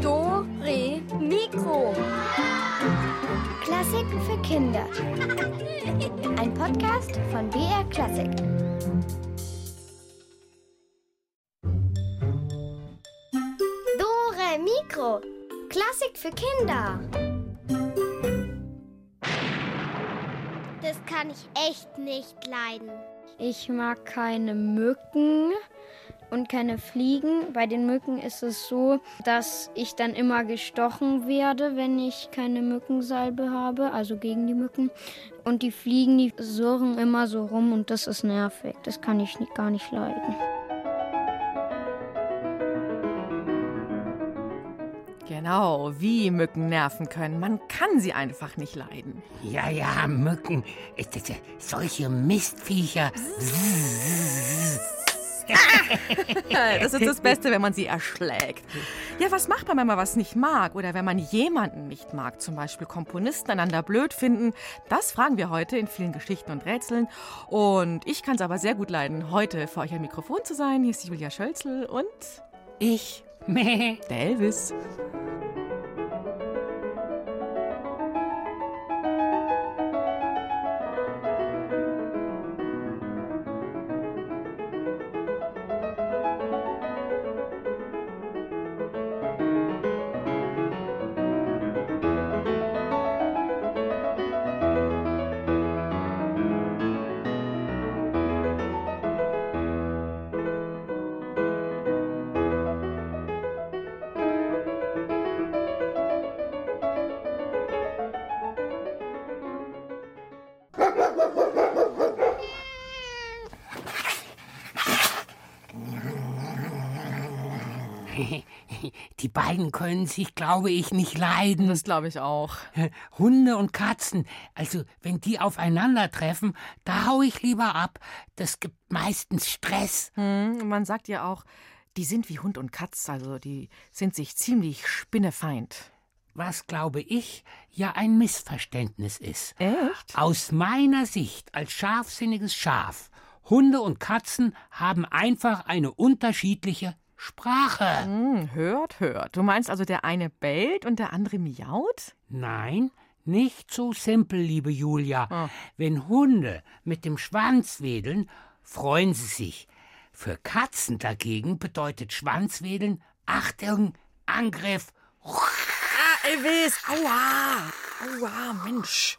Do, Re, Mikro. Klassiken für Kinder. Ein Podcast von BR Klassik. Dore Mikro. Klassik für Kinder. Das kann ich echt nicht leiden. Ich mag keine Mücken und keine Fliegen. Bei den Mücken ist es so, dass ich dann immer gestochen werde, wenn ich keine Mückensalbe habe, also gegen die Mücken. Und die Fliegen, die surren immer so rum und das ist nervig. Das kann ich nicht, gar nicht leiden. Genau, wie Mücken nerven können. Man kann sie einfach nicht leiden. Ja, ja, Mücken. Solche Mistviecher. Das ist das Beste, wenn man sie erschlägt. Ja, was macht man, wenn man was nicht mag oder wenn man jemanden nicht mag? Zum Beispiel Komponisten einander blöd finden. Das fragen wir heute in vielen Geschichten und Rätseln. Und ich kann es aber sehr gut leiden, heute vor euch am Mikrofon zu sein. Hier ist Julia Schölzel und Ich. der Elvis. Beiden können sich, glaube ich, nicht leiden. Das glaube ich auch. Hunde und Katzen, also wenn die aufeinandertreffen, da hau ich lieber ab. Das gibt meistens Stress. Hm, man sagt ja auch, die sind wie Hund und Katz, also die sind sich ziemlich spinnefeind. Was, glaube ich, ja ein Missverständnis ist. Echt? Aus meiner Sicht als scharfsinniges Schaf, Hunde und Katzen haben einfach eine unterschiedliche Sprache. Hm, hört, hört. Du meinst also, der eine bellt und der andere miaut? Nein, nicht so simpel, liebe Julia. Ah. Wenn Hunde mit dem Schwanz wedeln, freuen sie sich. Für Katzen dagegen bedeutet Schwanzwedeln Achtung, Angriff. Ah, Elvis! Aua! Aua, Mensch!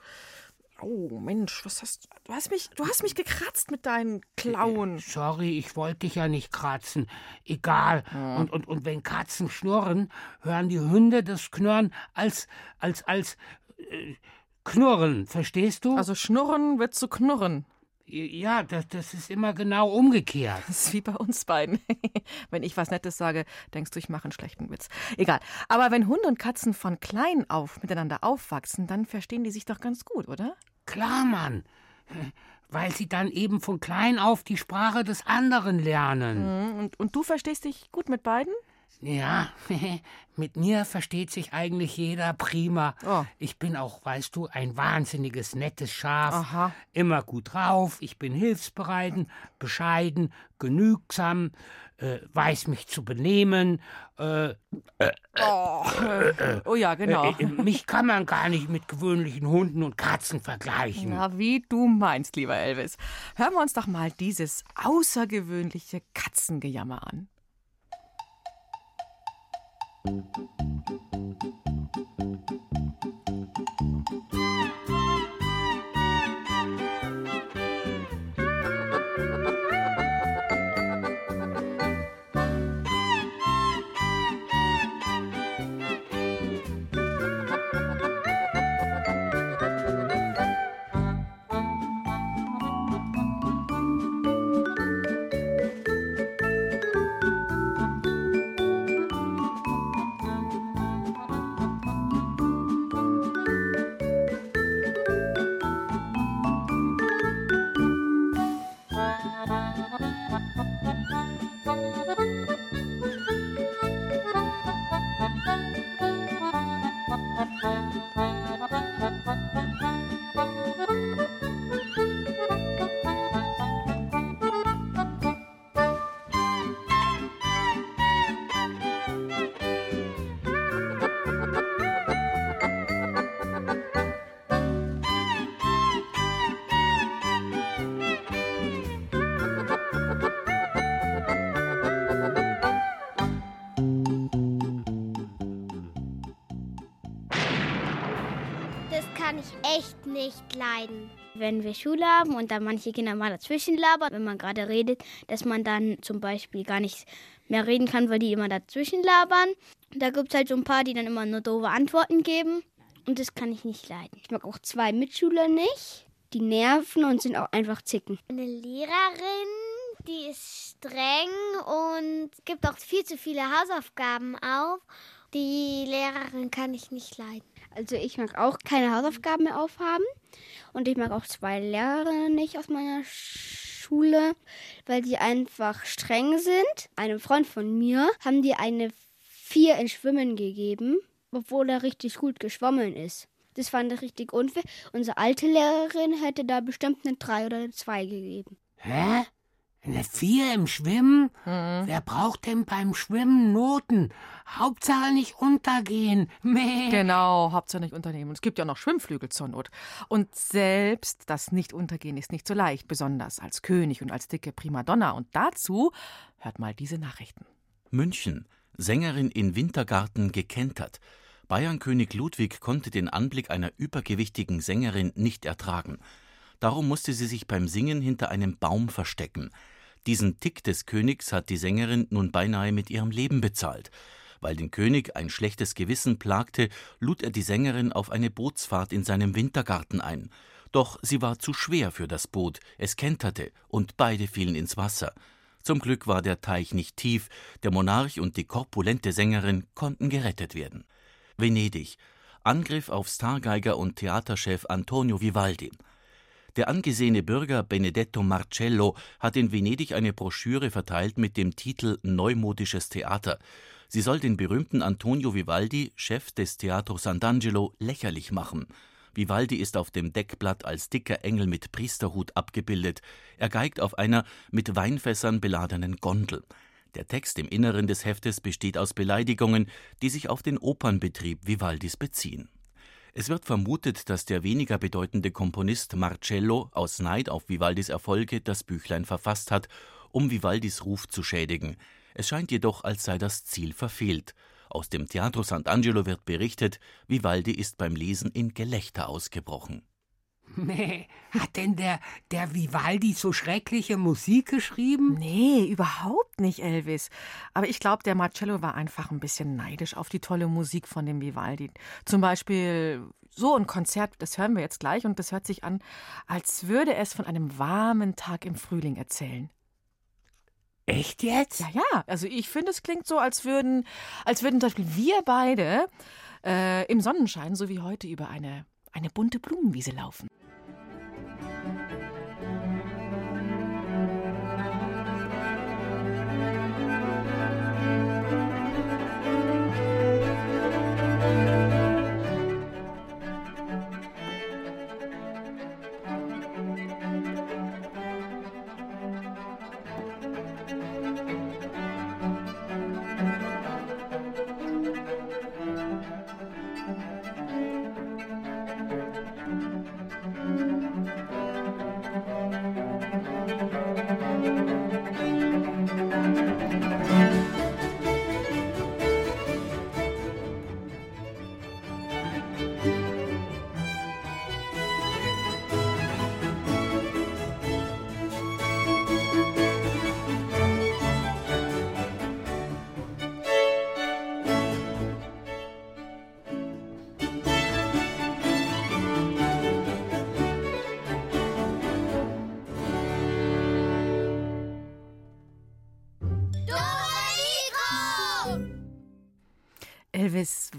Oh, Mensch, was hast du? Hast mich, du hast mich gekratzt mit deinen Klauen. Sorry, ich wollte dich ja nicht kratzen. Egal. Und, und, und wenn Katzen schnurren, hören die Hunde das Knurren als, als, als äh, Knurren. Verstehst du? Also schnurren wird zu knurren. ja, das, das ist immer genau umgekehrt. Das ist wie bei uns beiden. wenn ich was Nettes sage, denkst du, ich mache einen schlechten Witz. Egal. Aber wenn Hunde und Katzen von klein auf miteinander aufwachsen, dann verstehen die sich doch ganz gut, oder? Klar, Mann. Weil sie dann eben von klein auf die Sprache des anderen lernen. Hm, Und, und du verstehst dich gut mit beiden? Ja, mit mir versteht sich eigentlich jeder prima. Oh. Ich bin auch, weißt du, ein wahnsinniges, nettes Schaf. Aha. Immer gut drauf, ich bin hilfsbereit, bescheiden, genügsam, äh, weiß mich zu benehmen. Äh, äh oh. Äh, oh. ja, äh, genau. mich kann man gar nicht mit gewöhnlichen Hunden und Katzen vergleichen. Na, wie du meinst, lieber Elvis. Hören wir uns doch mal dieses außergewöhnliche Katzengejammer an. Musik nicht leiden. Wenn wir Schule haben und dann manche Kinder mal dazwischen labern, wenn man gerade redet, dass man dann zum Beispiel gar nicht mehr reden kann, weil die immer dazwischen labern. Da gibt es halt so ein paar, die dann immer nur doofe Antworten geben. Und das kann ich nicht leiden. Ich mag auch zwei Mitschüler nicht. Die nerven und sind auch einfach zicken. Eine Lehrerin, die ist streng und gibt auch viel zu viele Hausaufgaben auf. Die Lehrerin kann ich nicht leiden. Also ich mag auch keine Hausaufgaben mehr aufhaben. Und ich mag auch zwei Lehrerinnen nicht aus meiner Schule, weil die einfach streng sind. Einem Freund von mir haben die eine vier in Schwimmen gegeben, obwohl er richtig gut geschwommen ist. Das fand ich richtig unfair. Unsere alte Lehrerin hätte da bestimmt eine drei oder eine zwei gegeben. Hä? Eine Vier im Schwimmen? Wer braucht denn beim Schwimmen Noten? Hauptsache nicht untergehen. Meh. Genau, Hauptsache nicht unternehmen. Es gibt ja noch Schwimmflügel zur Not. Und selbst das Nicht-Untergehen ist nicht so leicht, besonders als König und als dicke Primadonna. Und dazu hört mal diese Nachrichten. München. Sängerin in Wintergarten gekentert. Bayernkönig Ludwig konnte den Anblick einer übergewichtigen Sängerin nicht ertragen. Darum musste sie sich beim Singen hinter einem Baum verstecken. Diesen Tick des Königs hat die Sängerin nun beinahe mit ihrem Leben bezahlt. Weil den König ein schlechtes Gewissen plagte, lud er die Sängerin auf eine Bootsfahrt in seinem Wintergarten ein. Doch sie war zu schwer für das Boot, es kenterte, und beide fielen ins Wasser. Zum Glück war der Teich nicht tief, der Monarch und die korpulente Sängerin konnten gerettet werden. Venedig. Angriff auf Stargeiger und Theaterchef Antonio Vivaldi. Der angesehene Bürger Benedetto Marcello hat in Venedig eine Broschüre verteilt mit dem Titel Neumodisches Theater. Sie soll den berühmten Antonio Vivaldi, Chef des Teatro Sant'Angelo, lächerlich machen. Vivaldi ist auf dem Deckblatt als dicker Engel mit Priesterhut abgebildet. Er geigt auf einer mit Weinfässern beladenen Gondel. Der Text im Inneren des Heftes besteht aus Beleidigungen, die sich auf den Opernbetrieb Vivaldis beziehen. Es wird vermutet, dass der weniger bedeutende Komponist Marcello aus Neid auf Vivaldis Erfolge das Büchlein verfasst hat, um Vivaldis Ruf zu schädigen. Es scheint jedoch, als sei das Ziel verfehlt. Aus dem Teatro Sant'Angelo wird berichtet, Vivaldi ist beim Lesen in Gelächter ausgebrochen. Meh. Hat denn der, der Vivaldi so schreckliche Musik geschrieben? Nee, überhaupt nicht, Elvis. Aber ich glaube, der Marcello war einfach ein bisschen neidisch auf die tolle Musik von dem Vivaldi. Zum Beispiel so ein Konzert, das hören wir jetzt gleich und das hört sich an, als würde es von einem warmen Tag im Frühling erzählen. Echt jetzt? Ja, ja. Also ich finde, es klingt so, als würden, als würden zum Beispiel wir beide äh, im Sonnenschein, so wie heute, über eine, eine bunte Blumenwiese laufen.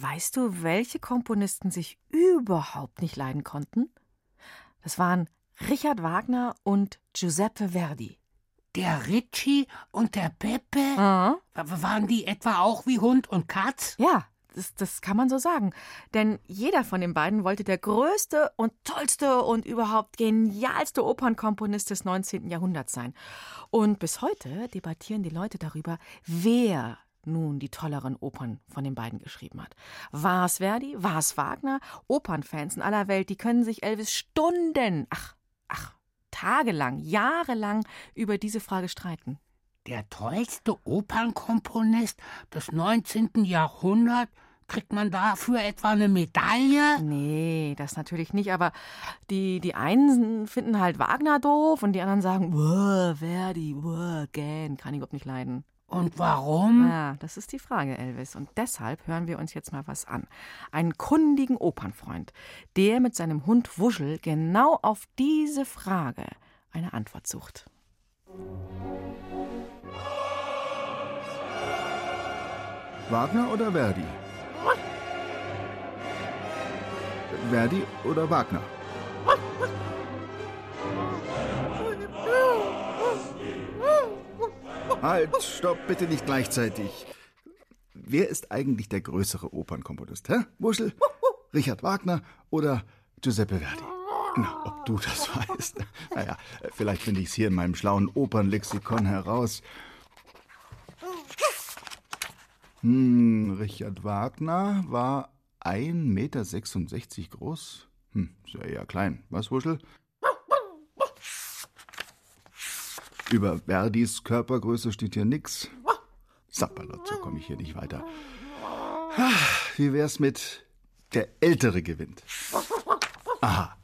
Weißt du, welche Komponisten sich überhaupt nicht leiden konnten? Das waren Richard Wagner und Giuseppe Verdi. Der Ritchie und der Peppe? Ah. Waren die etwa auch wie Hund und Katz? Ja, das, das kann man so sagen. Denn jeder von den beiden wollte der größte und tollste und überhaupt genialste Opernkomponist des 19. Jahrhunderts sein. Und bis heute debattieren die Leute darüber, wer nun die tolleren Opern von den beiden geschrieben hat. War es Verdi? War es Wagner? Opernfans in aller Welt, die können sich Elvis Stunden, ach, ach, tagelang, jahrelang über diese Frage streiten. Der tollste Opernkomponist des 19. Jahrhunderts? Kriegt man dafür etwa eine Medaille? Nee, das natürlich nicht, aber die, die einen finden halt Wagner doof und die anderen sagen, "Wuh, Verdi, gähn, kann ich überhaupt nicht leiden. Und warum? Ja, das ist die Frage, Elvis. Und deshalb hören wir uns jetzt mal was an. Einen kundigen Opernfreund, der mit seinem Hund Wuschel genau auf diese Frage eine Antwort sucht. Wagner oder Verdi? Verdi oder Wagner? Halt, stopp, bitte nicht gleichzeitig. Wer ist eigentlich der größere Opernkomponist, hä? Wuschel, Richard Wagner oder Giuseppe Verdi? Na, ob du das weißt. Naja, vielleicht finde ich es hier in meinem schlauen Opernlexikon heraus. Hm, Richard Wagner war 1,66 Meter groß. Hm, ist ja eher klein. Was, Wuschel? Über Verdis Körpergröße steht hier nix. Sapperlot, so komme ich hier nicht weiter. Ah, Wie wär's mit der Ältere gewinnt? Aha,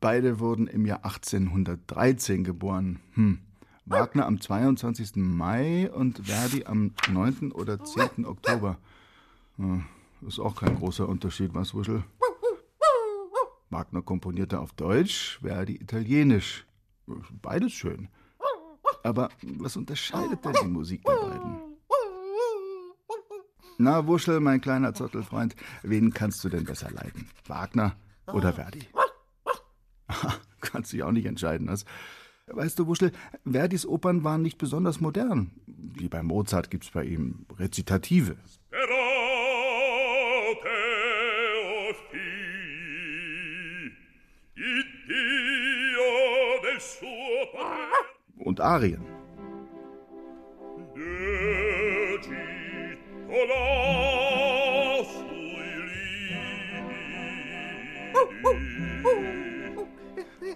beide wurden im Jahr 1813 geboren. Hm. Wagner am 22. Mai und Verdi am 9. oder 10. Oktober. Hm, Ist auch kein großer Unterschied, was, Wuschel? Wagner komponierte auf Deutsch, Verdi italienisch. Beides schön. Aber was unterscheidet denn die Musik der beiden? Na, Wuschel, mein kleiner Zottelfreund, wen kannst du denn besser leiden? Wagner oder Verdi? Kannst dich auch nicht entscheiden. Das. Weißt du, Wuschel, Verdis Opern waren nicht besonders modern. Wie bei Mozart gibt's bei ihm Rezitative. Und Arien.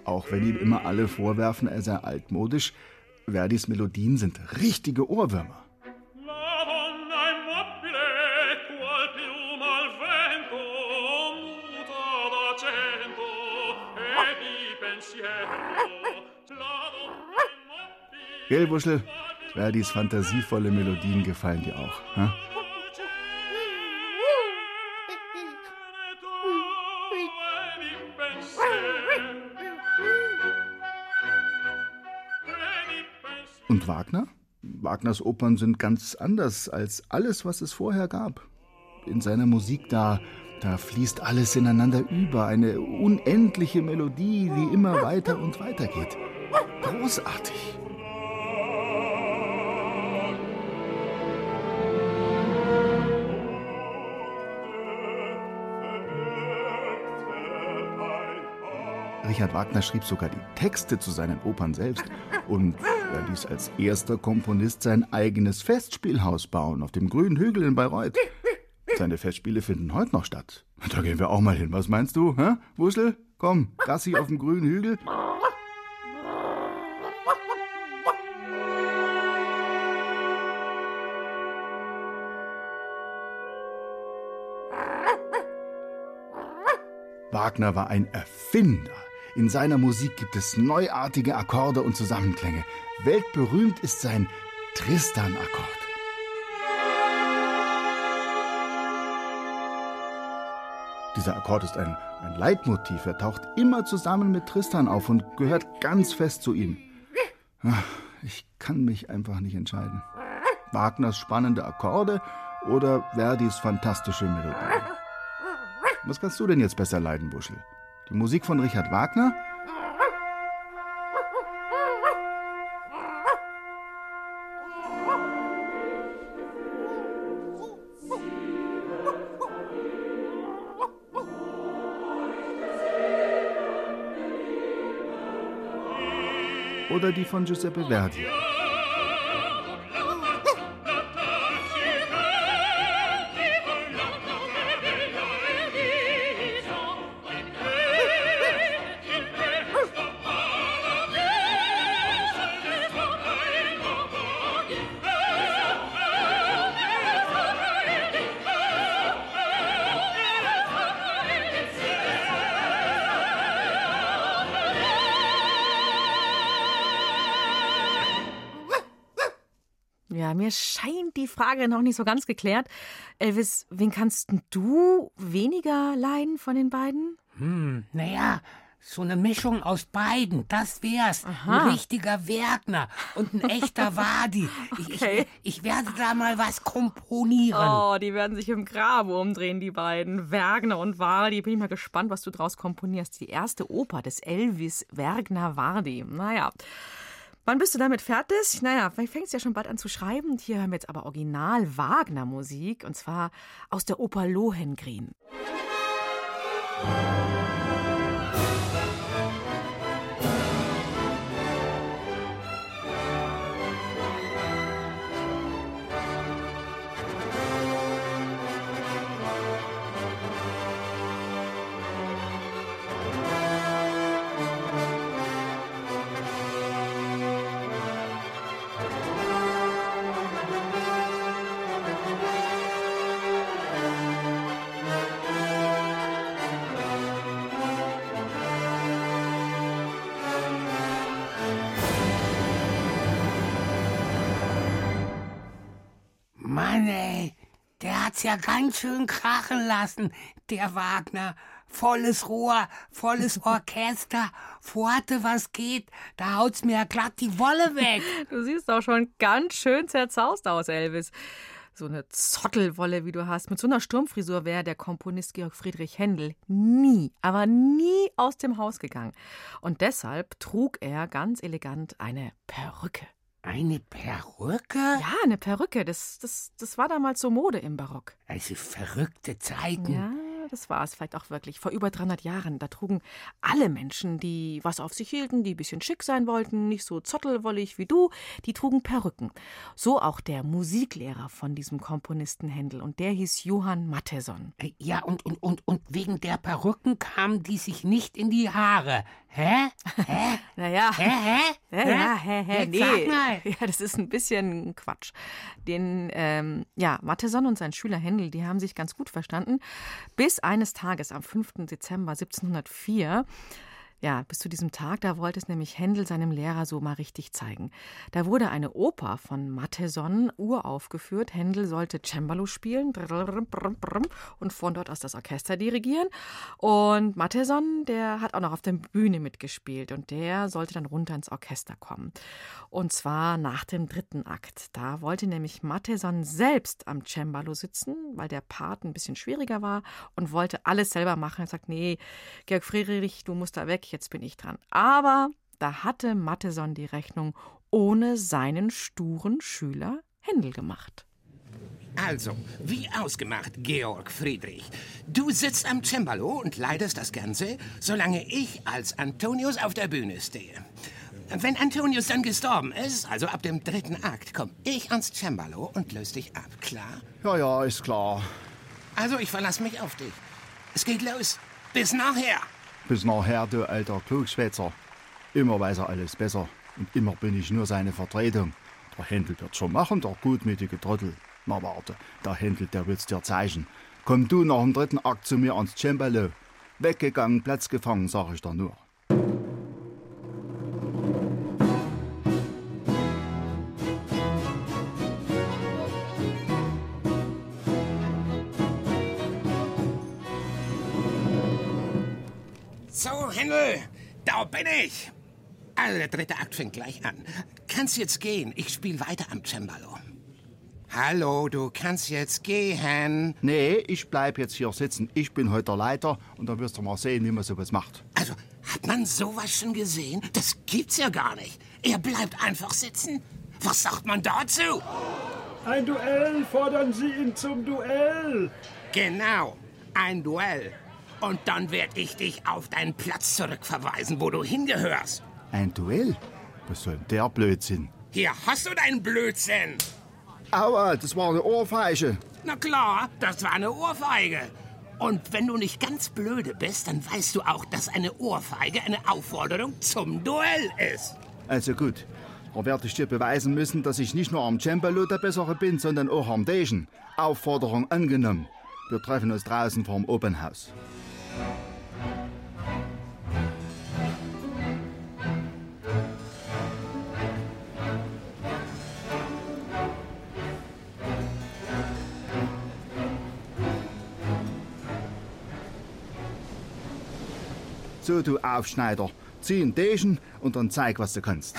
Auch wenn ihm immer alle vorwerfen, er sei altmodisch, Verdis Melodien sind richtige Ohrwürmer. Gell, Wuschel? Verdis fantasievolle Melodien gefallen dir auch. Hm? Und Wagner? Wagners Opern sind ganz anders als alles, was es vorher gab. In seiner Musik da, da fließt alles ineinander über, eine unendliche Melodie, die immer weiter und weiter geht. Großartig. Richard Wagner schrieb sogar die Texte zu seinen Opern selbst und er ließ als erster Komponist sein eigenes Festspielhaus bauen auf dem grünen Hügel in Bayreuth. Seine Festspiele finden heute noch statt. Da gehen wir auch mal hin. Was meinst du, hä? Wuschel? Komm, Gassi auf dem grünen Hügel. Wagner war ein Erfinder. In seiner Musik gibt es neuartige Akkorde und Zusammenklänge. Weltberühmt ist sein Tristan-Akkord. Dieser Akkord ist ein, ein Leitmotiv. Er taucht immer zusammen mit Tristan auf und gehört ganz fest zu ihm. Ich kann mich einfach nicht entscheiden. Wagners spannende Akkorde oder Verdis fantastische Melodie. Was kannst du denn jetzt besser leiden, Buschel? Die Musik von Richard Wagner? Oder die von Giuseppe Verdi? Frage noch nicht so ganz geklärt. Elvis, wen kannst du weniger leiden von den beiden? Hm, naja, so eine Mischung aus beiden, das wär's. Aha. Ein richtiger Werkner und ein echter Wadi. Ich, Okay. ich, ich werde da mal was komponieren. Oh, die werden sich im Grabe umdrehen, die beiden. Wagner und Vardi. Bin ich mal gespannt, was du draus komponierst. Die erste Oper des Elvis Wagner Vardi. Naja. Wann bist du damit fertig? Naja, vielleicht fängst du ja schon bald an zu schreiben. Hier hören wir jetzt aber Original Wagner-Musik. Und zwar aus der Oper Lohengrin. Mann, hat's ja ganz schön krachen lassen, der Wagner. Volles Rohr, volles Orchester, Pforte, was geht, da haut's mir ja glatt die Wolle weg. Du siehst auch schon ganz schön zerzaust aus, Elvis. So eine Zottelwolle, wie du hast. Mit so einer Sturmfrisur wäre der Komponist Georg Friedrich Händel nie, aber nie aus dem Haus gegangen. Und deshalb trug er ganz elegant eine Perücke. Eine Perücke? Ja, eine Perücke. Das, das, das war damals so Mode im Barock. Also verrückte Zeiten. Ja, das war es vielleicht auch wirklich. Vor über 300 Jahren, da trugen alle Menschen, die was auf sich hielten, die ein bisschen schick sein wollten, nicht so zottelwollig wie du, die trugen Perücken. So auch der Musiklehrer von diesem Komponisten Händel. Und der hieß Johann Matteson. Äh, Ja, und, und, und, und wegen der Perücken kamen die sich nicht in die Haare. Hä? Hä? Naja. Hä? Hä? Ja, ja, hä, hä, nee. sag mal. Ja, das ist ein bisschen Quatsch. Den, ähm, ja, Matteson und sein Schüler Händel, die haben sich ganz gut verstanden. Bis eines Tages am 5. Dezember 1704, ja, bis zu diesem Tag, da wollte es nämlich Händel seinem Lehrer so mal richtig zeigen. Da wurde eine Oper von Matteson uraufgeführt. Händel sollte Cembalo spielen und von dort aus das Orchester dirigieren. Und Matteson, der hat auch noch auf der Bühne mitgespielt und der sollte dann runter ins Orchester kommen. Und zwar nach dem dritten Akt. Da wollte nämlich Matteson selbst am Cembalo sitzen, weil der Part ein bisschen schwieriger war und wollte alles selber machen. Er sagt, nee, Georg Friedrich, du musst da weg, jetzt bin ich dran. Aber da hatte Matteson die Rechnung ohne seinen sturen Schüler Händel gemacht. Also, wie ausgemacht, Georg Friedrich. Du sitzt am Cembalo und leidest das Ganze, solange ich als Antonius auf der Bühne stehe. Wenn Antonius dann gestorben ist, also ab dem dritten Akt, komm ich ans Cembalo und löse dich ab, klar? Ja, ja, ist klar. Also, ich verlasse mich auf dich. Es geht los. Bis nachher. Bis nachher, du alter Klugschwätzer. Immer weiß er alles besser. Und immer bin ich nur seine Vertretung. Der Händel wird schon machen, der gutmütige Trottel. Na warte, der Händel, der wird's dir zeigen. Komm du nach dem dritten Akt zu mir ans Cembalo. Weggegangen, Platz gefangen, sag ich dir nur. Bin ich. Also, der dritte Akt fängt gleich an. Kannst jetzt gehen, ich spiele weiter am Cembalo. Hallo, du kannst jetzt gehen. Nee, ich bleib jetzt hier sitzen. Ich bin heute der Leiter und dann wirst du mal sehen, wie man sowas macht. Also, hat man sowas schon gesehen? Das gibt's ja gar nicht. Er bleibt einfach sitzen. Was sagt man dazu? Ein Duell, fordern Sie ihn zum Duell. Genau, ein Duell. Und dann werde ich dich auf deinen Platz zurückverweisen, wo du hingehörst. Ein Duell? Was soll denn der Blödsinn? Hier hast du deinen Blödsinn. Aua, das war eine Ohrfeige. Na klar, das war eine Ohrfeige. Und wenn du nicht ganz blöde bist, dann weißt du auch, dass eine Ohrfeige eine Aufforderung zum Duell ist. Also gut, da werde ich dir beweisen müssen, dass ich nicht nur am Cembalo der Bessere bin, sondern auch am Deschen. Aufforderung angenommen. Wir treffen uns draußen vorm Opernhaus. So, du Aufschneider, zieh einen Degen und dann zeig, was du kannst.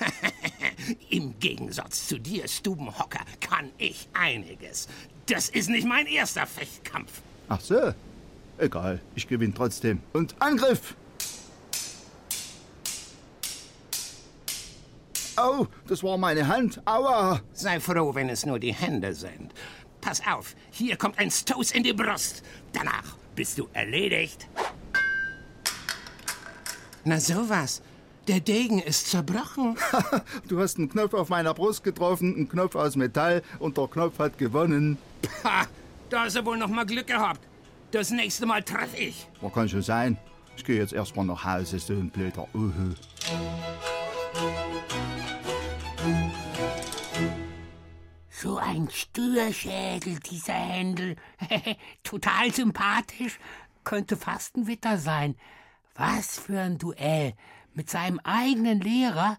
Im Gegensatz zu dir, Stubenhocker, kann ich einiges. Das ist nicht mein erster Fechtkampf. Ach so, egal, ich gewinne trotzdem. Und Angriff! Oh, das war meine Hand. Aua! Sei froh, wenn es nur die Hände sind. Pass auf, hier kommt ein Stoß in die Brust. Danach bist du erledigt. Na sowas. Der Degen ist zerbrochen. Du hast einen Knopf auf meiner Brust getroffen, einen Knopf aus Metall und der Knopf hat gewonnen. Ha, da hast du wohl noch mal Glück gehabt. Das nächste Mal treffe ich. Was kann schon sein? Ich gehe jetzt erstmal nach Hause, so ein blöder Uhu. So ein Störschädel, dieser Händel. Total sympathisch. Könnte fast ein Witter sein. Was für ein Duell. Mit seinem eigenen Lehrer.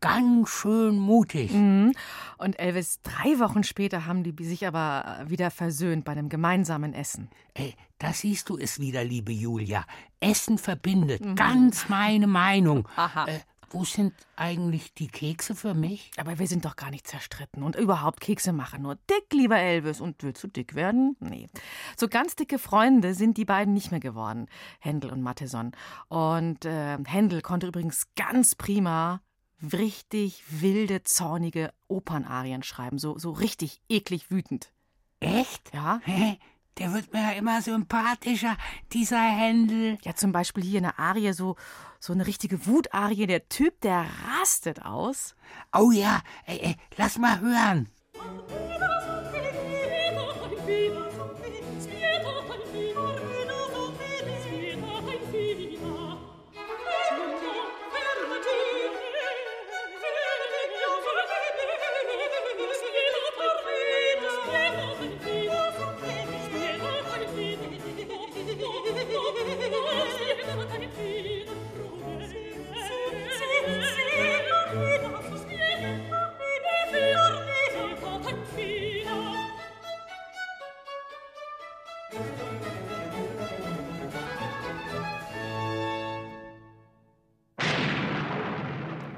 Ganz schön mutig. Mhm. Und Elvis, drei Wochen später haben die sich aber wieder versöhnt bei einem gemeinsamen Essen. Ey, da siehst du es wieder, liebe Julia. Essen verbindet. Ganz meine Meinung. Aha. Äh, wo sind eigentlich die Kekse für mich? Aber wir sind doch gar nicht zerstritten. Und überhaupt, Kekse machen nur dick, lieber Elvis. Und willst du dick werden? Nee. So ganz dicke Freunde sind die beiden nicht mehr geworden, Händel und Matheson. Und äh, Händel konnte übrigens ganz prima richtig wilde, zornige Opernarien schreiben. So, so richtig eklig wütend. Echt? Ja? Der wird mir ja immer sympathischer, dieser Händel. Ja, zum Beispiel hier eine Arie, so, so eine richtige Wutarie. Der Typ, der rastet aus. Oh ja, ey, ey, lass mal hören.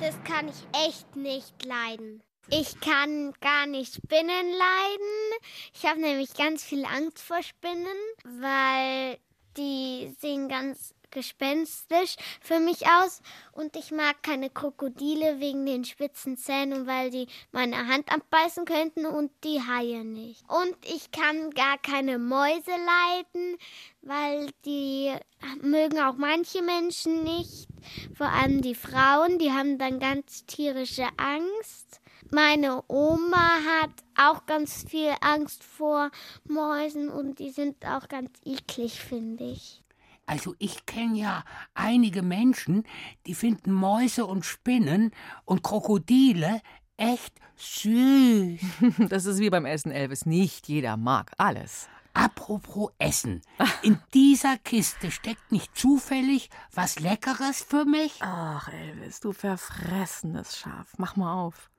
Das kann ich echt nicht leiden. Ich kann gar nicht Spinnen leiden. Ich habe nämlich ganz viel Angst vor Spinnen, weil die sehen ganz gespenstisch für mich aus. Und ich mag keine Krokodile wegen den spitzen Zähnen weil die meine Hand abbeißen könnten und die Haie nicht. Und ich kann gar keine Mäuse leiden, weil die mögen auch manche Menschen nicht. Vor allem die Frauen, die haben dann ganz tierische Angst. Meine Oma hat auch ganz viel Angst vor Mäusen und die sind auch ganz eklig, finde ich. Also ich kenne ja einige Menschen, die finden Mäuse und Spinnen und Krokodile echt süß. Das ist wie beim Essen, Elvis. Nicht jeder mag alles. Apropos Essen. In dieser Kiste steckt nicht zufällig was Leckeres für mich? Ach, Elvis, du verfressenes Schaf. Mach mal auf.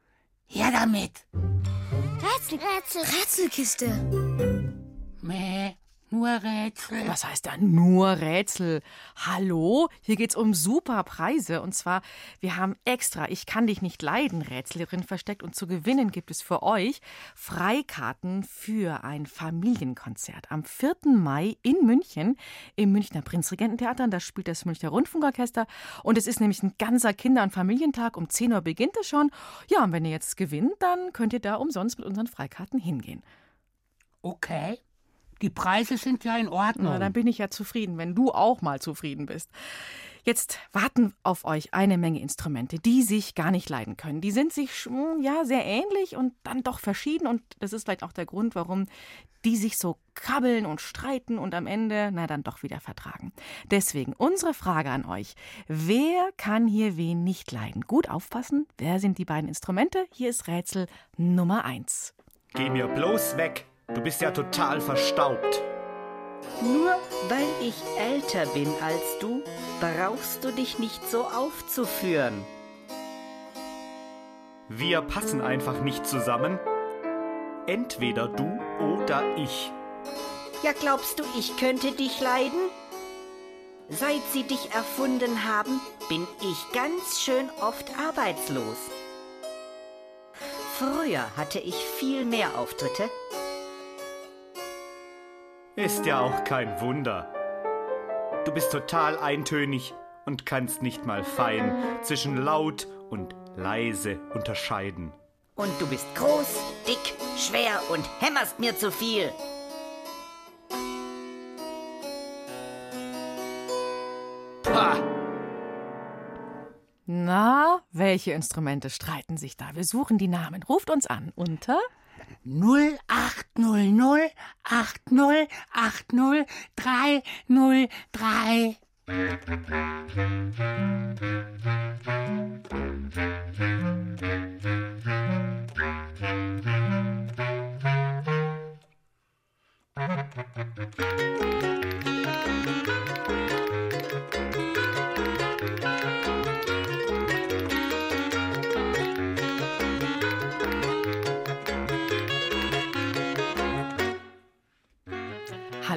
Her damit. Rätsel, Rätsel, Rätselkiste. Mäh, nur Rätsel. Was heißt da nur Rätsel? Hallo? Hier geht's um super Preise. Und zwar, wir haben extra Ich kann dich nicht leiden Rätsel drin versteckt. Und zu gewinnen gibt es für euch Freikarten für ein Familienkonzert am 4. Mai in München im Münchner Prinzregententheater. Da spielt das Münchner Rundfunkorchester. Und es ist nämlich ein ganzer Kinder- und Familientag. Um 10 Uhr beginnt es schon. Ja, und wenn ihr jetzt gewinnt, dann könnt ihr da umsonst mit unseren Freikarten hingehen. Okay. Die Preise sind ja in Ordnung. Na, dann bin ich ja zufrieden, wenn du auch mal zufrieden bist. Jetzt warten auf euch eine Menge Instrumente, die sich gar nicht leiden können. Die sind sich sch- ja sehr ähnlich und dann doch verschieden und das ist vielleicht auch der Grund, warum die sich so krabbeln und streiten und am Ende na dann doch wieder vertragen. Deswegen unsere Frage an euch: Wer kann hier wen nicht leiden? Gut aufpassen. Wer sind die beiden Instrumente? Hier ist Rätsel Nummer eins. Geh mir bloß weg. Du bist ja total verstaubt. Nur weil ich älter bin als du, brauchst du dich nicht so aufzuführen. Wir passen einfach nicht zusammen. Entweder du oder ich. Ja, glaubst du, ich könnte dich leiden? Seit sie dich erfunden haben, bin ich ganz schön oft arbeitslos. Früher hatte ich viel mehr Auftritte. Ist ja auch kein Wunder. Du bist total eintönig und kannst nicht mal fein zwischen laut und leise unterscheiden. Und du bist groß, dick, schwer und hämmerst mir zu viel. Pah! Na, welche Instrumente streiten sich da? Wir suchen die Namen. Ruft uns an unter 0800 80 80 303.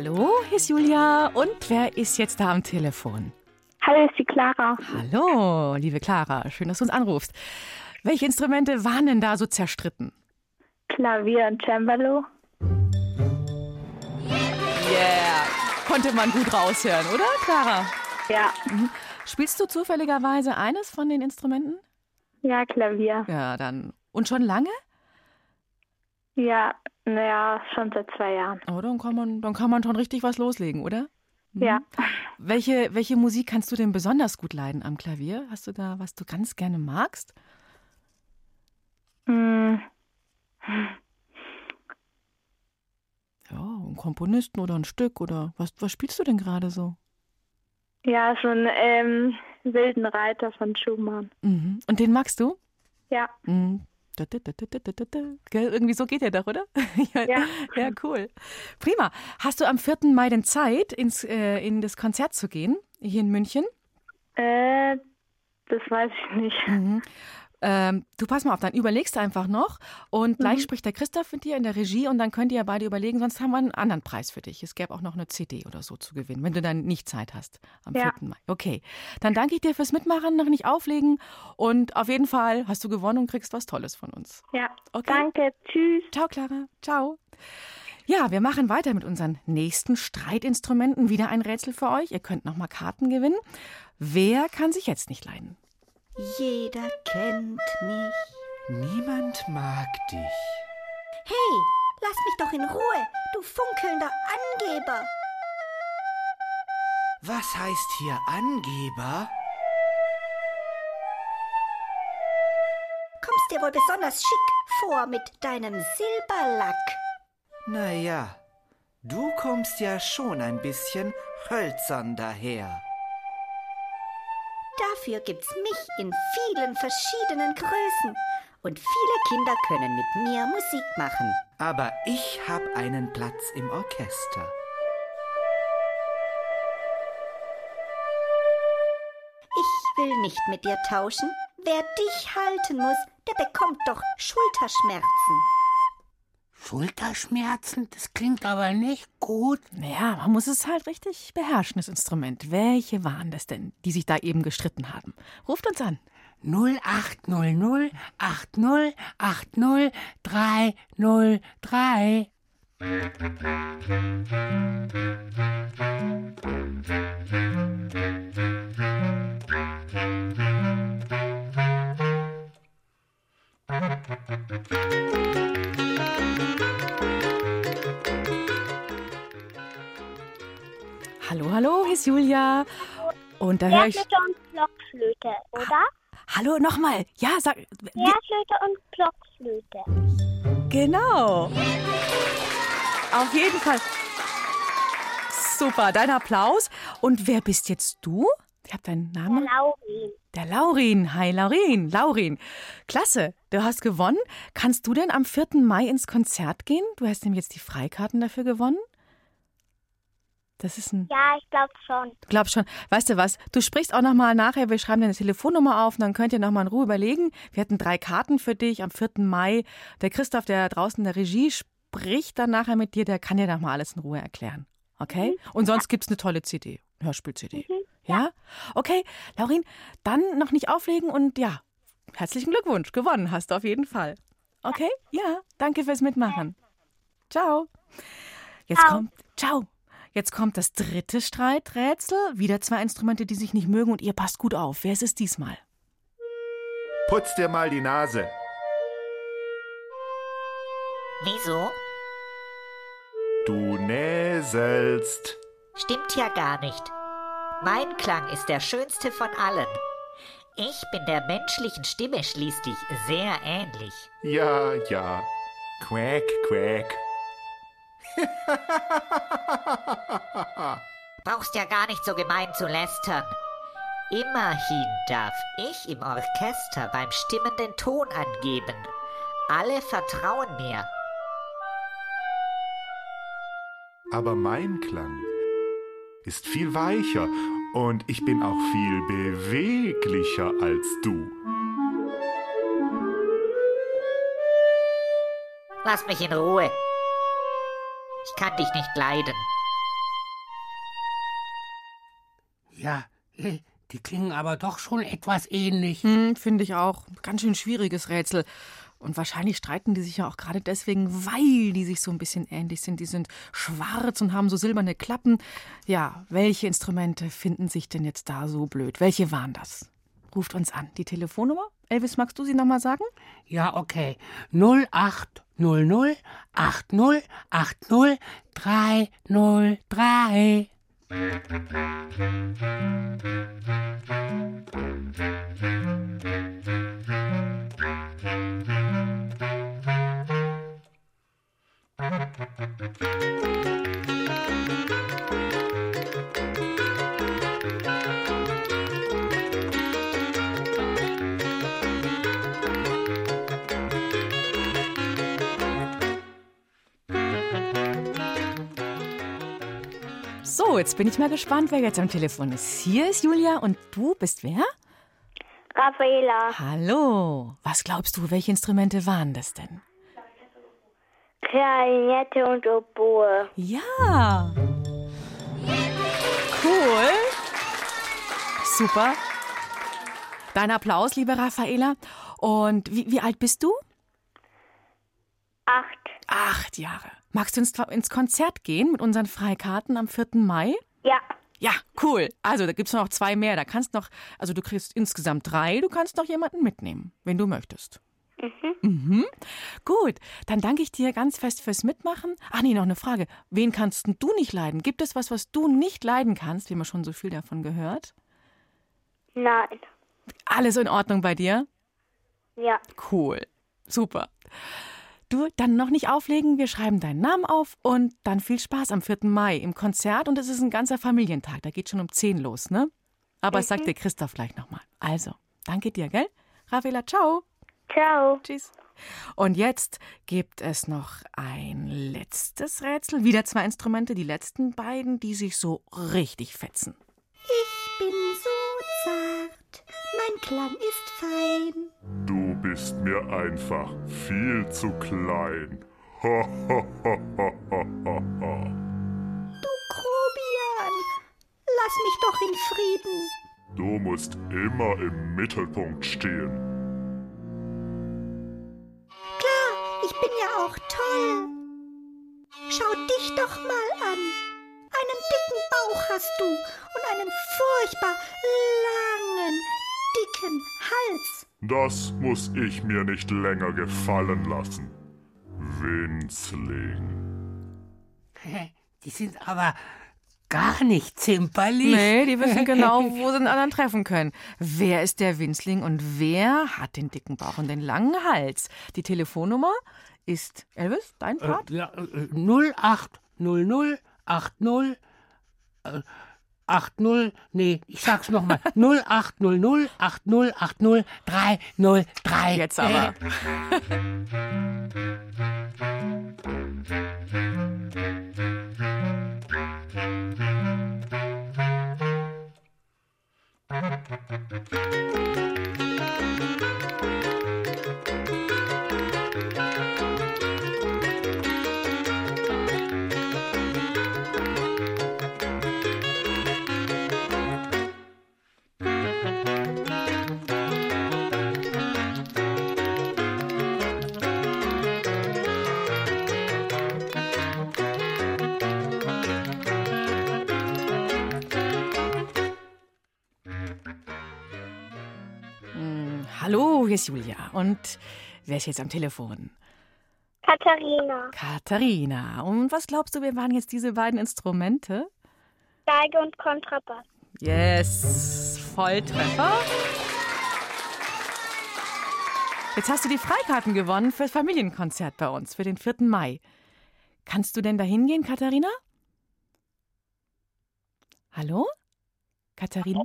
Hallo, hier ist Julia. Und wer ist jetzt da am Telefon? Hallo, ist die Clara. Hallo, liebe Clara. Schön, dass du uns anrufst. Welche Instrumente waren denn da so zerstritten? Klavier und Cembalo. Yeah. Konnte man gut raushören, oder, Clara? Ja. Mhm. Spielst du zufälligerweise eines von den Instrumenten? Ja, Klavier. Ja, dann. Und schon lange? Ja, naja, schon seit zwei Jahren. Oh, dann kann man, dann kann man schon richtig was loslegen, oder? Mhm. Ja. Welche, welche Musik kannst du denn besonders gut leiden am Klavier? Hast du da, was du ganz gerne magst? Hm. Ja, einen Komponisten oder ein Stück oder was, was spielst du denn gerade so? Ja, so einen ähm, wilden Reiter von Schumann. Mhm. Und den magst du? Ja. Mhm. Da, da, da, Irgendwie so geht der doch, oder? ja, Ja. ja, cool. Prima. Hast du am 4. Mai denn Zeit, ins, äh, in das Konzert zu gehen, hier in München? Äh, das weiß ich nicht. Mhm. Ähm, du pass mal auf, dann überlegst du einfach noch und gleich Mhm. spricht der Christoph mit dir in der Regie und dann könnt ihr ja beide überlegen, sonst haben wir einen anderen Preis für dich. Es gäbe auch noch eine CD oder so zu gewinnen, wenn du dann nicht Zeit hast am Ja. 4. Mai. Okay, dann danke ich dir fürs Mitmachen, noch nicht auflegen und auf jeden Fall hast du gewonnen und kriegst was Tolles von uns. Ja. Okay. Danke. Tschüss. Ciao, Clara. Ciao. Ja, wir machen weiter mit unseren nächsten Streitinstrumenten. Wieder ein Rätsel für euch. Ihr könnt nochmal Karten gewinnen. Wer kann sich jetzt nicht leiden? Jeder kennt mich. Niemand mag dich. Hey, lass mich doch in Ruhe, du funkelnder Angeber. Was heißt hier Angeber? Kommst dir wohl besonders schick vor mit deinem Silberlack. Naja, du kommst ja schon ein bisschen hölzern daher. Dafür gibt's mich in vielen verschiedenen Größen. Und viele Kinder können mit mir Musik machen. Aber ich hab einen Platz im Orchester. Ich will nicht mit dir tauschen. Wer dich halten muss, der bekommt doch Schulterschmerzen. Schulterschmerzen, das klingt aber nicht gut. Naja, man muss es halt richtig beherrschen, das Instrument. Welche waren das denn, die sich da eben gestritten haben? Ruft uns an. 0800 80 80 303. Hallo, hallo, hier ist Julia. Und da höre ich. Und Blockflöte, oder? Hallo, nochmal. Ja, sag. Querflöte und Blockflöte. Genau. Auf jeden Fall. Super, dein Applaus. Und wer bist jetzt du? Ich habe deinen Namen. Laurin. Der Laurin. Hi, Laurin. Laurin. Klasse. Du hast gewonnen. Kannst du denn am 4. Mai ins Konzert gehen? Du hast nämlich jetzt die Freikarten dafür gewonnen. Das ist ein. Ja, ich glaube schon. Du glaubst schon. Weißt du was? Du sprichst auch nochmal nachher. Wir schreiben deine Telefonnummer auf und dann könnt ihr nochmal in Ruhe überlegen. Wir hatten drei Karten für dich am 4. Mai. Der Christoph, der draußen in der Regie spricht dann nachher mit dir. Der kann dir nochmal alles in Ruhe erklären. Okay? Und sonst gibt's eine tolle CD. Hörspiel-CD. Ja? Okay, Laurin, dann noch nicht auflegen und ja, herzlichen Glückwunsch. Gewonnen hast du auf jeden Fall. Okay? Ja, danke fürs Mitmachen. Ciao. Jetzt Ciao. kommt. Ciao. Jetzt kommt das dritte Streiträtsel. Wieder zwei Instrumente, die sich nicht mögen und ihr passt gut auf. Wer ist es diesmal? Putz dir mal die Nase. Wieso? Du näselst. Stimmt ja gar nicht. Mein Klang ist der schönste von allen. Ich bin der menschlichen Stimme schließlich sehr ähnlich. Ja, ja. Quack, quack. Brauchst ja gar nicht so gemein zu lästern. Immerhin darf ich im Orchester beim Stimmen den Ton angeben. Alle vertrauen mir. Aber mein Klang ist viel weicher und ich bin auch viel beweglicher als du. Lass mich in Ruhe. Ich kann dich nicht leiden. Ja, äh, die klingen aber doch schon etwas ähnlich. Hm, Finde ich auch. Ganz schön schwieriges Rätsel. Und wahrscheinlich streiten die sich ja auch gerade deswegen, weil die sich so ein bisschen ähnlich sind. Die sind schwarz und haben so silberne Klappen. Ja, welche Instrumente finden sich denn jetzt da so blöd? Welche waren das? Ruft uns an. Die Telefonnummer? Elvis, magst du sie nochmal sagen? Ja, okay. 0800 80 80 303. So, jetzt bin ich mal gespannt, wer jetzt am Telefon ist. Hier ist Julia und du bist wer? Raffaela, Hallo. Was glaubst du, welche Instrumente waren das denn? Klarinette und Oboe. Ja. Cool. Super. Dein Applaus, liebe Raffaela. Und wie, wie alt bist du? Acht. Acht Jahre. Magst du ins, ins Konzert gehen mit unseren Freikarten am 4. Mai? Ja. Ja, cool. Also, da gibt's noch zwei mehr. Da kannst noch, also du kriegst insgesamt drei. Du kannst noch jemanden mitnehmen, wenn du möchtest. Mhm. Mhm. Gut, dann danke ich dir ganz fest fürs Mitmachen. Ach nee, noch eine Frage. Wen kannst du nicht leiden? Gibt es was, was du nicht leiden kannst? Wir haben ja schon so viel davon gehört. Nein. Alles in Ordnung bei dir? Ja. Cool. Super. Du, dann noch nicht auflegen. Wir schreiben deinen Namen auf und dann viel Spaß am 4. Mai im Konzert. Und es ist ein ganzer Familientag. Da geht schon um 10 los, ne? Aber das sagt dir Christoph gleich nochmal. Also, danke dir, gell? Ravela, ciao. Ciao. Tschüss. Und jetzt gibt es noch ein letztes Rätsel. Wieder zwei Instrumente, die letzten beiden, die sich so richtig fetzen. Ich bin so zart, mein Klang ist fein. Du bist mir einfach viel zu klein. Du Grobian, lass mich doch in Frieden. Du musst immer im Mittelpunkt stehen. Ich bin ja auch toll. Schau dich doch mal an. Einen dicken Bauch hast du und einen furchtbar langen, dicken Hals. Das muss ich mir nicht länger gefallen lassen. Winzling. Die sind aber gar nicht zimperlich. Nee, die wissen genau, wo sie den anderen treffen können. Wer ist der Winzling und wer hat den dicken Bauch und den langen Hals? Die Telefonnummer ist, Elvis, dein Part? Äh, ja, äh, 0800 80 äh, 80, nee, ich sag's nochmal. 0800 80 80 303. Jetzt aber. Hier ist Julia. Und wer ist jetzt am Telefon? Katharina. Katharina. Und was glaubst du, wir waren jetzt diese beiden Instrumente? Geige und Kontrabass. Yes, Volltreffer. Jetzt hast du die Freikarten gewonnen fürs Familienkonzert bei uns, für den 4. Mai. Kannst du denn da hingehen, Katharina? Hallo? Katharina?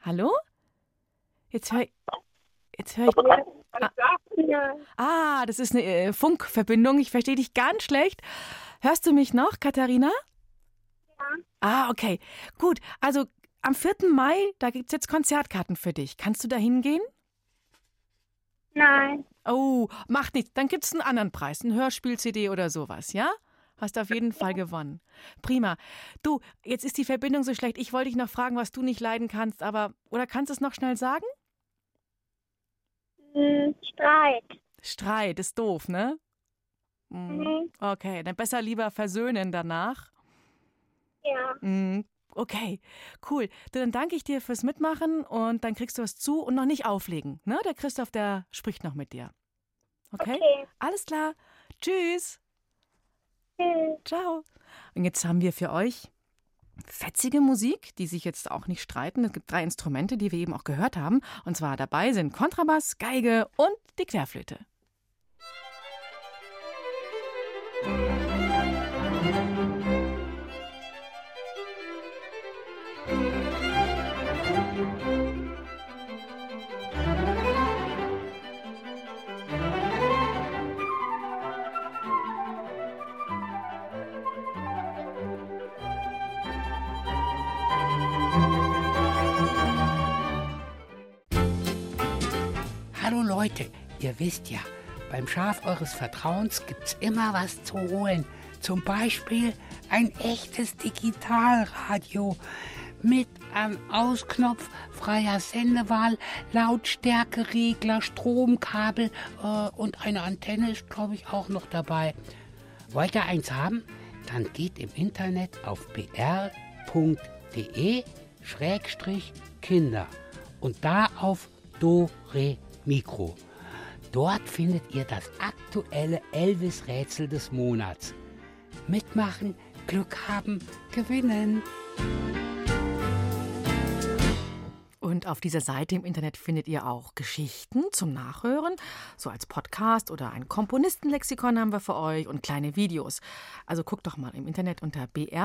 Hallo? Jetzt hör, jetzt hör ich. Ah, ah, das ist eine äh, Funkverbindung. Ich verstehe dich ganz schlecht. Hörst du mich noch, Katharina? Ja. Ah, okay. Gut. Also am 4. Mai, da gibt es jetzt Konzertkarten für dich. Kannst du da hingehen? Nein. Oh, macht nichts. Dann gibt es einen anderen Preis, ein Hörspiel-CD oder sowas, ja? Hast auf jeden Fall gewonnen. Prima. Du, jetzt ist die Verbindung so schlecht. Ich wollte dich noch fragen, was du nicht leiden kannst, aber. Oder kannst du es noch schnell sagen? Hm, Streit. Streit ist doof, ne? Hm. Mhm. Okay, dann besser lieber versöhnen danach. Ja. Hm, Okay, cool. Dann danke ich dir fürs Mitmachen und dann kriegst du was zu und noch nicht auflegen. Ne? Der Christoph, der spricht noch mit dir. Okay? Okay. Alles klar. Tschüss. Tschüss. Ciao. Und jetzt haben wir für euch fetzige Musik, die sich jetzt auch nicht streiten. Es gibt drei Instrumente, die wir eben auch gehört haben. Und zwar dabei sind Kontrabass, Geige und die Querflöte. Ihr wisst ja, beim Schaf eures Vertrauens gibt's immer was zu holen. Zum Beispiel ein echtes Digitalradio mit einem Ausknopf, freier Sendewahl, Lautstärkeregler, Stromkabel äh, und eine Antenne ist, glaube ich, auch noch dabei. Wollt ihr eins haben? Dann geht im Internet auf br.de-kinder und da auf Do Re Mikro. Dort findet ihr das aktuelle Elvis-Rätsel des Monats. Mitmachen, Glück haben, gewinnen. Und auf dieser Seite im Internet findet ihr auch Geschichten zum Nachhören, so als Podcast oder ein Komponistenlexikon haben wir für euch und kleine Videos. Also guckt doch mal im Internet unter br.de-kinder.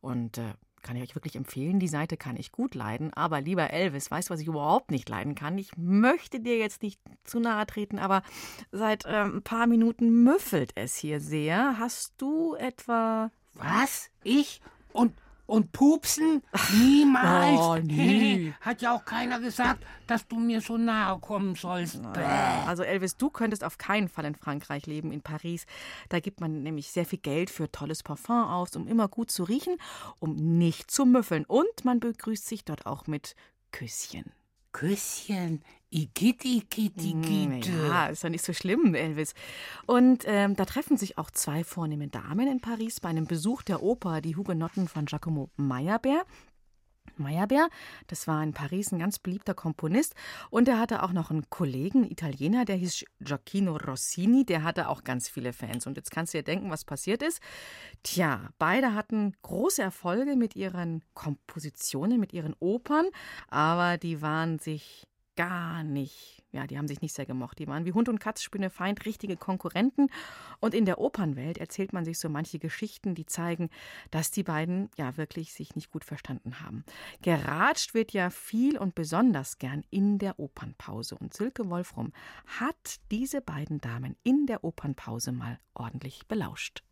Und äh, kann ich euch wirklich empfehlen. Die Seite kann ich gut leiden. Aber lieber Elvis, weißt du, was ich überhaupt nicht leiden kann? Ich möchte dir jetzt nicht zu nahe treten, aber seit äh, ein paar Minuten müffelt es hier sehr. Hast du etwa. Was? Ich? Und, und pupsen? Niemals. Oh, nie. Hat ja auch keiner gesagt, dass du mir so nahe kommen sollst. Bäh. Also Elvis, du könntest auf keinen Fall in Frankreich leben, in Paris. Da gibt man nämlich sehr viel Geld für tolles Parfum aus, um immer gut zu riechen, um nicht zu müffeln. Und man begrüßt sich dort auch mit Küsschen. Küsschen. Igitt, igitt, igitt. Ja, ist ja nicht so schlimm, Elvis. Und ähm, da treffen sich auch zwei vornehme Damen in Paris bei einem Besuch der Oper Die Hugenotten von Giacomo Meyerbeer. Meyerbeer, das war in Paris ein ganz beliebter Komponist und er hatte auch noch einen Kollegen, Italiener, der hieß Gioacchino Rossini, der hatte auch ganz viele Fans. Und jetzt kannst du dir denken, was passiert ist. Tja, beide hatten große Erfolge mit ihren Kompositionen, mit ihren Opern, aber die waren sich gar nicht, ja, die haben sich nicht sehr gemocht. Die waren wie Hund und Katz, Spinne, Feind, richtige Konkurrenten. Und in der Opernwelt erzählt man sich so manche Geschichten, die zeigen, dass die beiden ja wirklich sich nicht gut verstanden haben. Geratscht wird ja viel und besonders gern in der Opernpause. Und Silke Wolfrum hat diese beiden Damen in der Opernpause mal ordentlich belauscht.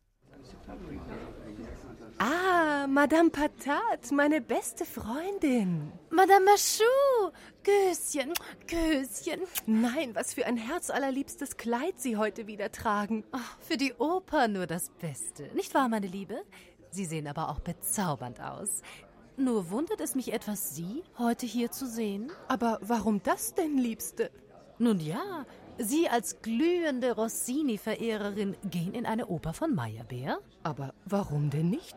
Ah, Madame Patat, meine beste Freundin. Madame Machou, Göschen, Göschen. Nein, was für ein herzallerliebstes Kleid Sie heute wieder tragen. Oh, für die Oper nur das Beste. Nicht wahr, meine Liebe? Sie sehen aber auch bezaubernd aus. Nur wundert es mich etwas, Sie heute hier zu sehen. Aber warum das denn, Liebste? Nun ja, Sie als glühende Rossini-Verehrerin gehen in eine Oper von Meyerbeer? Aber warum denn nicht?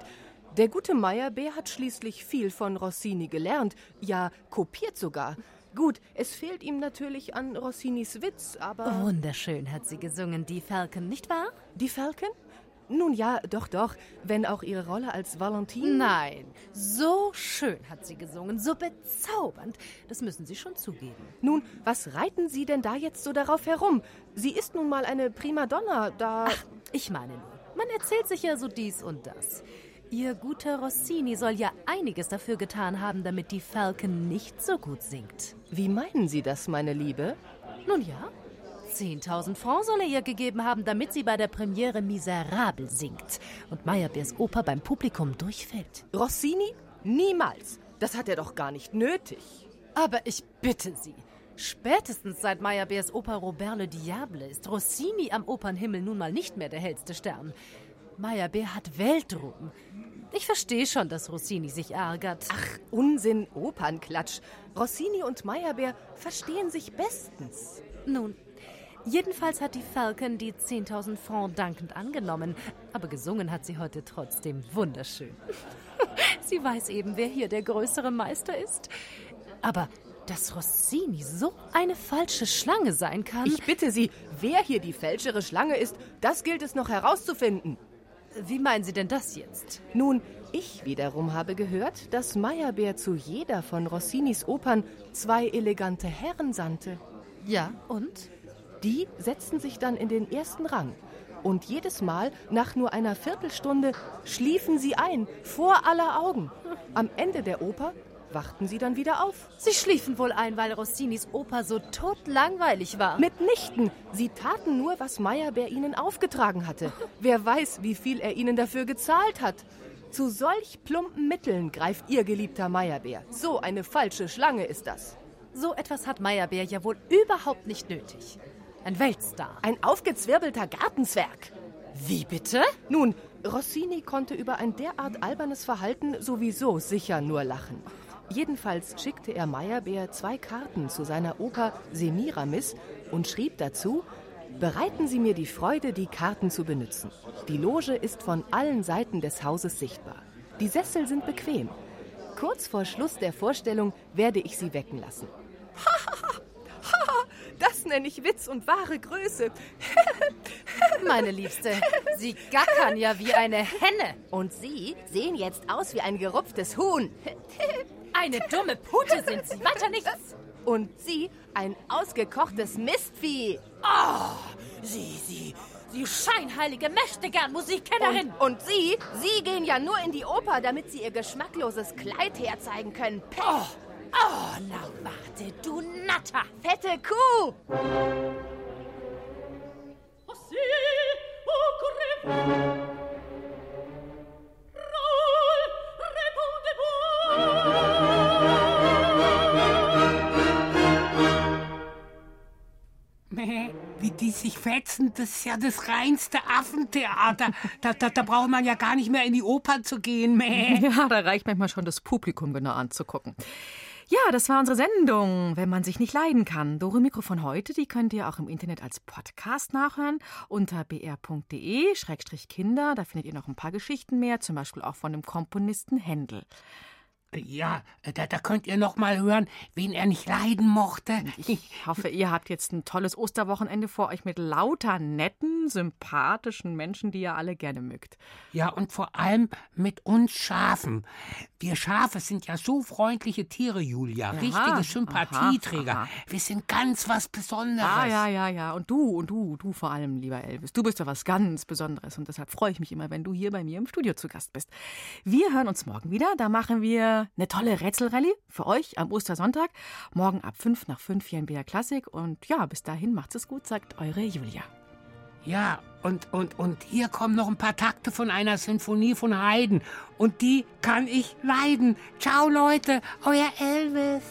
Der gute Meyerbeer hat schließlich viel von Rossini gelernt, ja kopiert sogar. Gut, es fehlt ihm natürlich an Rossinis Witz, aber. Wunderschön hat sie gesungen, die Falken, nicht wahr? Die Falken? Nun ja, doch, doch, wenn auch ihre Rolle als Valentine. Nein, so schön hat sie gesungen, so bezaubernd. Das müssen Sie schon zugeben. Nun, was reiten Sie denn da jetzt so darauf herum? Sie ist nun mal eine Primadonna, da. Ach, ich meine nur, man erzählt sich ja so dies und das. Ihr guter Rossini soll ja einiges dafür getan haben, damit die Falken nicht so gut singt. Wie meinen Sie das, meine Liebe? Nun ja, 10.000 Francs soll er ihr gegeben haben, damit sie bei der Premiere miserabel singt und Meyerbeers Oper beim Publikum durchfällt. Rossini? Niemals. Das hat er doch gar nicht nötig. Aber ich bitte Sie. Spätestens seit Meyerbeers Oper Robert le Diable ist Rossini am Opernhimmel nun mal nicht mehr der hellste Stern. Meyerbeer hat Weltruhm. Ich verstehe schon, dass Rossini sich ärgert. Ach, Unsinn, Opernklatsch. Rossini und Meyerbeer verstehen sich bestens. Nun, jedenfalls hat die Falcon die 10.000 Francs dankend angenommen, aber gesungen hat sie heute trotzdem wunderschön. sie weiß eben, wer hier der größere Meister ist. Aber dass Rossini so eine falsche Schlange sein kann. Ich bitte Sie, wer hier die fälschere Schlange ist, das gilt es noch herauszufinden. Wie meinen Sie denn das jetzt? Nun, ich wiederum habe gehört, dass Meyerbeer zu jeder von Rossinis Opern zwei elegante Herren sandte. Ja, und? Die setzten sich dann in den ersten Rang. Und jedes Mal, nach nur einer Viertelstunde, schliefen sie ein, vor aller Augen. Am Ende der Oper wachten sie dann wieder auf. Sie schliefen wohl ein, weil Rossinis Oper so totlangweilig war. Mitnichten. Sie taten nur, was Meyerbeer ihnen aufgetragen hatte. Wer weiß, wie viel er ihnen dafür gezahlt hat. Zu solch plumpen Mitteln greift ihr geliebter Meyerbeer. So eine falsche Schlange ist das. So etwas hat Meyerbeer ja wohl überhaupt nicht nötig. Ein Weltstar. Ein aufgezwirbelter Gartenzwerg. Wie bitte? Nun, Rossini konnte über ein derart albernes Verhalten sowieso sicher nur lachen. Jedenfalls schickte er Meyerbeer zwei Karten zu seiner Oper Semiramis und schrieb dazu, bereiten Sie mir die Freude, die Karten zu benutzen. Die Loge ist von allen Seiten des Hauses sichtbar. Die Sessel sind bequem. Kurz vor Schluss der Vorstellung werde ich Sie wecken lassen. Nenne ich Witz und wahre Größe. Meine Liebste, Sie gackern ja wie eine Henne. Und Sie sehen jetzt aus wie ein gerupftes Huhn. Eine dumme Pute sind Sie, weiter nichts. Und Sie ein ausgekochtes Mistvieh. Oh, Sie, Sie, Sie scheinheilige Mächtegern Musikkennerin. Und, und Sie, Sie gehen ja nur in die Oper, damit Sie Ihr geschmackloses Kleid herzeigen können. Pech. Oh, oh, na warte, du Natter. Fette Kuh. Mäh, Wie die sich fetzen, das ist ja das reinste Affentheater. Da, da, da braucht man ja gar nicht mehr in die Oper zu gehen. Mäh. Ja, da reicht manchmal schon das Publikum genau anzugucken. Ja, das war unsere Sendung, wenn man sich nicht leiden kann. Dore Mikro von heute, die könnt ihr auch im Internet als Podcast nachhören unter br.de-kinder. Da findet ihr noch ein paar Geschichten mehr, zum Beispiel auch von dem Komponisten Händel. Ja, da, da könnt ihr noch mal hören, wen er nicht leiden mochte. Ich hoffe, ihr habt jetzt ein tolles Osterwochenende vor euch mit lauter netten, sympathischen Menschen, die ihr alle gerne mögt. Ja, und vor allem mit uns Schafen. Wir Schafe sind ja so freundliche Tiere, Julia. Ja, Richtige Sympathieträger. aha, aha. Wir sind ganz was Besonderes. Ah, ja, ja, ja. Und du, und du, du vor allem, lieber Elvis. Du bist ja was ganz Besonderes und deshalb freue ich mich immer, wenn du hier bei mir im Studio zu Gast bist. Wir hören uns morgen wieder. Da machen wir eine tolle Rätselrallye für euch am Ostersonntag. Morgen ab 5 nach 5 hier in BR Klassik. Und ja, bis dahin macht's es gut, sagt eure Julia. Ja, und, und, und hier kommen noch ein paar Takte von einer Sinfonie von Haydn. Und die kann ich leiden. Ciao, Leute, euer Elvis.